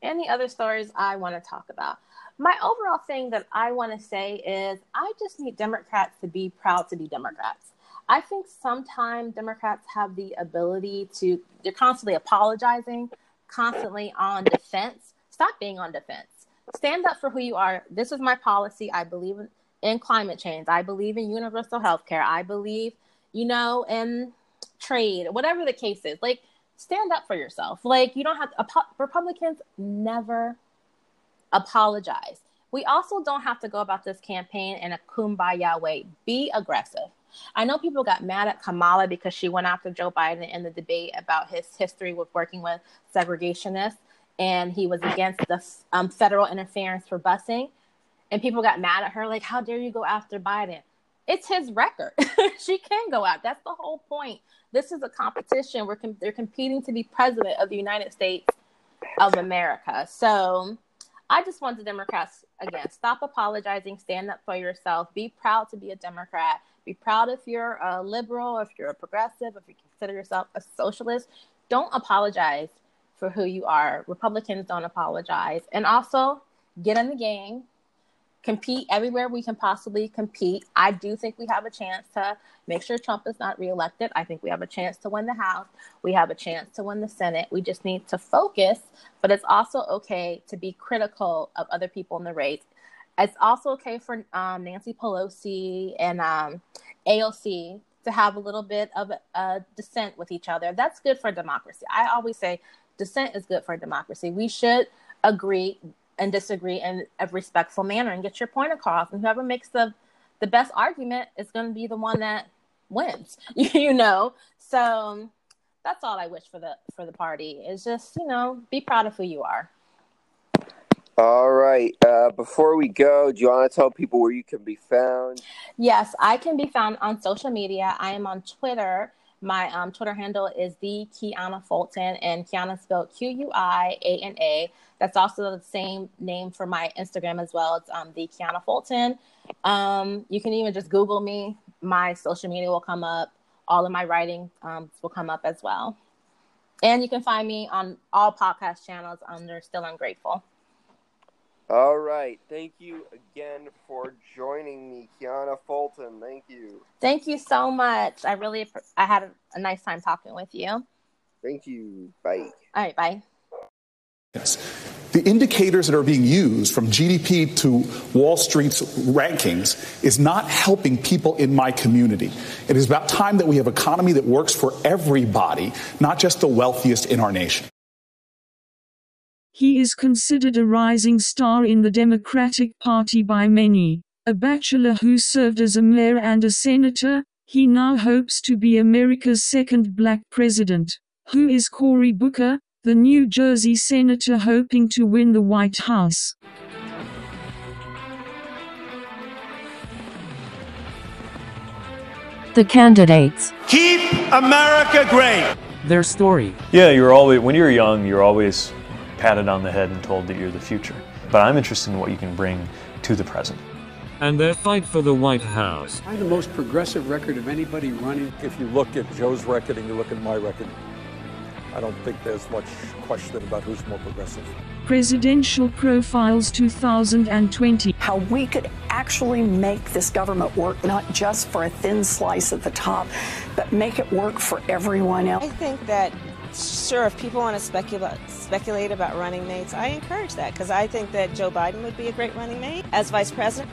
Any other stories I want to talk about? My overall thing that I want to say is I just need Democrats to be proud to be Democrats. I think sometimes Democrats have the ability to, they're constantly apologizing, constantly on defense. Stop being on defense. Stand up for who you are. This is my policy. I believe in climate change. I believe in universal health care. I believe, you know, in trade, whatever the case is. Like, stand up for yourself. Like, you don't have to, Republicans never apologize. We also don't have to go about this campaign in a kumbaya way. Be aggressive. I know people got mad at Kamala because she went after Joe Biden in the debate about his history with working with segregationists, and he was against the um, federal interference for busing. And people got mad at her, like, "How dare you go after Biden?" It's his record. she can go out. That's the whole point. This is a competition. We're com- they're competing to be president of the United States of America. So I just want the Democrats again stop apologizing, stand up for yourself, be proud to be a Democrat, be proud if you're a liberal, if you're a progressive, if you consider yourself a socialist. Don't apologize for who you are. Republicans don't apologize. And also get in the game, compete everywhere we can possibly compete. I do think we have a chance to make sure Trump is not reelected. I think we have a chance to win the House. We have a chance to win the Senate. We just need to focus, but it's also okay to be critical of other people in the race it's also okay for um, Nancy Pelosi and um, AOC to have a little bit of a dissent with each other. That's good for democracy. I always say dissent is good for democracy. We should agree and disagree in a respectful manner and get your point across. And whoever makes the the best argument is going to be the one that wins. you know, so that's all I wish for the for the party is just you know be proud of who you are. All right. Uh, before we go, do you want to tell people where you can be found? Yes, I can be found on social media. I am on Twitter. My um, Twitter handle is the Quiana Fulton, and Quiana spelled Q U I A N A. That's also the same name for my Instagram as well. It's um, the Quiana Fulton. Um, you can even just Google me. My social media will come up. All of my writing um, will come up as well. And you can find me on all podcast channels under Still Ungrateful. All right. Thank you again for joining me, Quiana Fulton. Thank you. Thank you so much. I really I had a, a nice time talking with you. Thank you. Bye. All right. Bye. Yes. The indicators that are being used from GDP to Wall Street's rankings is not helping people in my community. It is about time that we have an economy that works for everybody, not just the wealthiest in our nation. He is considered a rising star in the Democratic Party by many. A bachelor who served as a mayor and a senator, he now hopes to be America's second black president. Who is Cory Booker, the New Jersey senator hoping to win the White House? The candidates. Keep America great. Their story. Yeah, you're always when you're young, you're always patted on the head and told that you're the future. But I'm interested in what you can bring to the present. And their fight for the White House. I have the most progressive record of anybody running. If you look at Joe's record and you look at my record, I don't think there's much question about who's more progressive. Presidential Profiles 2020. How we could actually make this government work, not just for a thin slice at the top, but make it work for everyone else. I think that sure, if people want to speculate speculate about running mates, I encourage that because I think that Joe Biden would be a great running mate as vice president.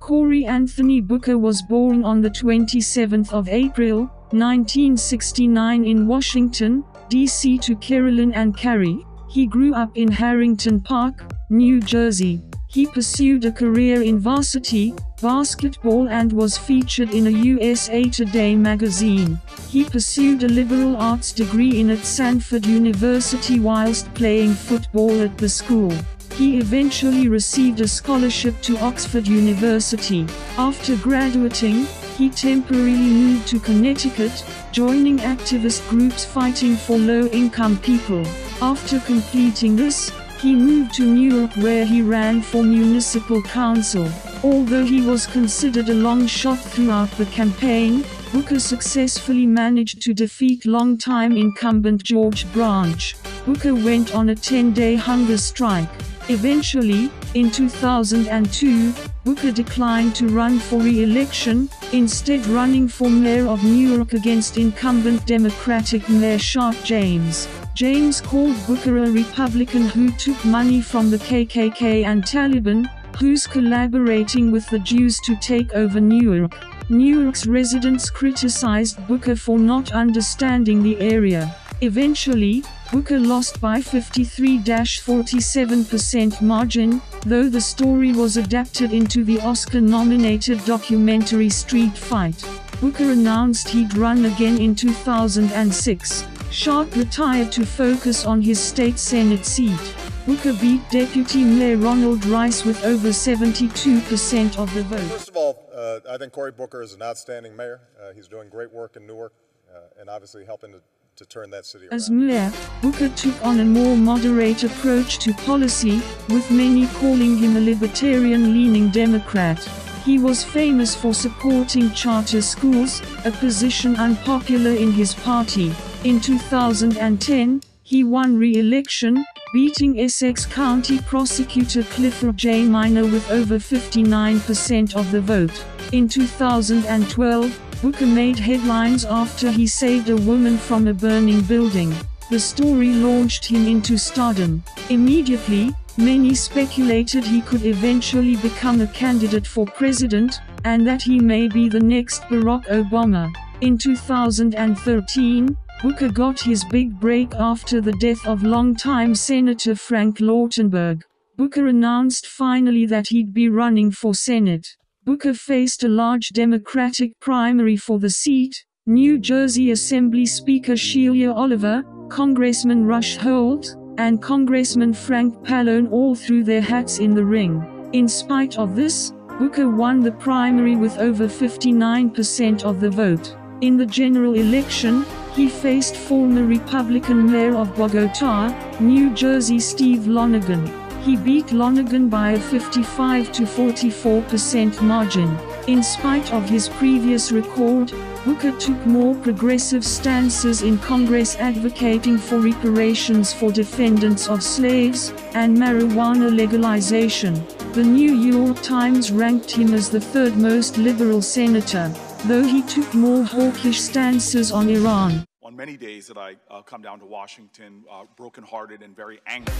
Cory Anthony Booker was born on the 27th of April, 1969 in Washington, D.C. to Carolyn and Cary. He grew up in Harrington Park, New Jersey. He pursued a career in varsity basketball and was featured in a USA Today magazine. He pursued a liberal arts degree in at Stanford University whilst playing football at the school. He eventually received a scholarship to Oxford University. After graduating, he temporarily moved to Connecticut, joining activist groups fighting for low-income people. After completing this, he moved to Newark where he ran for municipal council. Although he was considered a long shot throughout the campaign, Booker successfully managed to defeat longtime incumbent George Branch. Booker went on a 10-day hunger strike. Eventually, in 2002, Booker declined to run for re-election, instead running for mayor of Newark against incumbent Democratic Mayor Sharpe James. James called Booker a Republican who took money from the KKK and Taliban, who's collaborating with the Jews to take over Newark. New York's residents criticized Booker for not understanding the area. Eventually, Booker lost by 53-47% margin, though the story was adapted into the Oscar-nominated documentary Street Fight. Booker announced he'd run again in 2006. Sharpe retired to focus on his state Senate seat. Booker beat Deputy Mayor Ronald Rice with over 72% of the vote. First of all, uh, I think Cory Booker is an outstanding mayor. Uh, he's doing great work in Newark uh, and obviously helping to, to turn that city around. As mayor, Booker took on a more moderate approach to policy, with many calling him a libertarian-leaning Democrat. He was famous for supporting charter schools, a position unpopular in his party. In 2010, he won re-election, beating Essex County Prosecutor Clifford J. Minor with over 59% of the vote. In 2012, Booker made headlines after he saved a woman from a burning building. The story launched him into stardom. Immediately, many speculated he could eventually become a candidate for president, and that he may be the next Barack Obama. In 2013, Booker got his big break after the death of longtime Senator Frank Lautenberg. Booker announced finally that he'd be running for Senate. Booker faced a large Democratic primary for the seat, New Jersey Assembly Speaker Sheila Oliver, Congressman Rush Holt, and Congressman Frank Pallone all threw their hats in the ring. In spite of this, Booker won the primary with over 59% of the vote. In the general election, he faced former Republican Mayor of Bogota, New Jersey Steve Lonegan. He beat Lonegan by a 55 to 44% margin. In spite of his previous record, Booker took more progressive stances in Congress advocating for reparations for defendants of slaves and marijuana legalization. The New York Times ranked him as the third most liberal senator, though he took more hawkish stances on Iran. On many days that I uh, come down to Washington, uh, brokenhearted and very angry.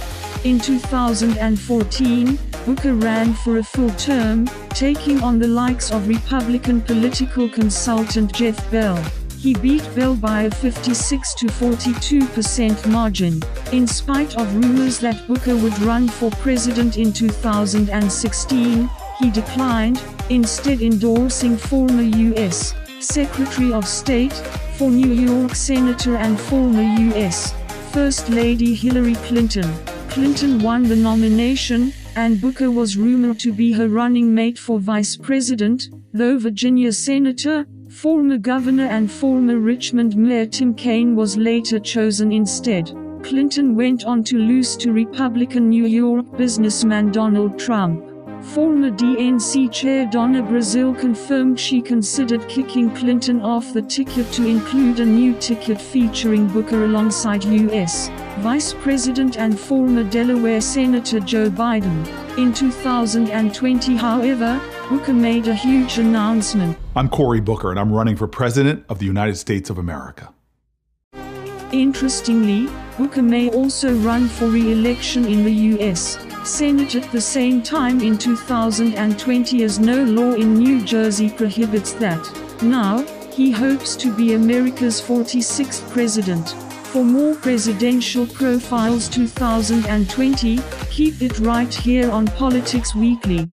In 2014, Booker ran for a full term, taking on the likes of Republican political consultant Jeff Bell. He beat Bell by a 56 to 42% margin. In spite of rumors that Booker would run for president in 2016, he declined, instead endorsing former U.S. Secretary of State for New York Senator and former U.S. First Lady Hillary Clinton. Clinton won the nomination, and Booker was rumored to be her running mate for vice president, though Virginia Senator, former governor and former Richmond Mayor Tim Kaine was later chosen instead. Clinton went on to lose to Republican New York businessman Donald Trump. Former DNC Chair Donna Brazile confirmed she considered kicking Clinton off the ticket to include a new ticket featuring Booker alongside U.S. Vice President and former Delaware Senator Joe Biden. In 2020, however, Booker made a huge announcement. I'm Cory Booker, and I'm running for President of the United States of America. Interestingly, Booker may also run for re-election in the U.S. Senate at the same time in 2020 as no law in New Jersey prohibits that. Now, he hopes to be America's 46th president. For more presidential profiles 2020, keep it right here on Politics Weekly.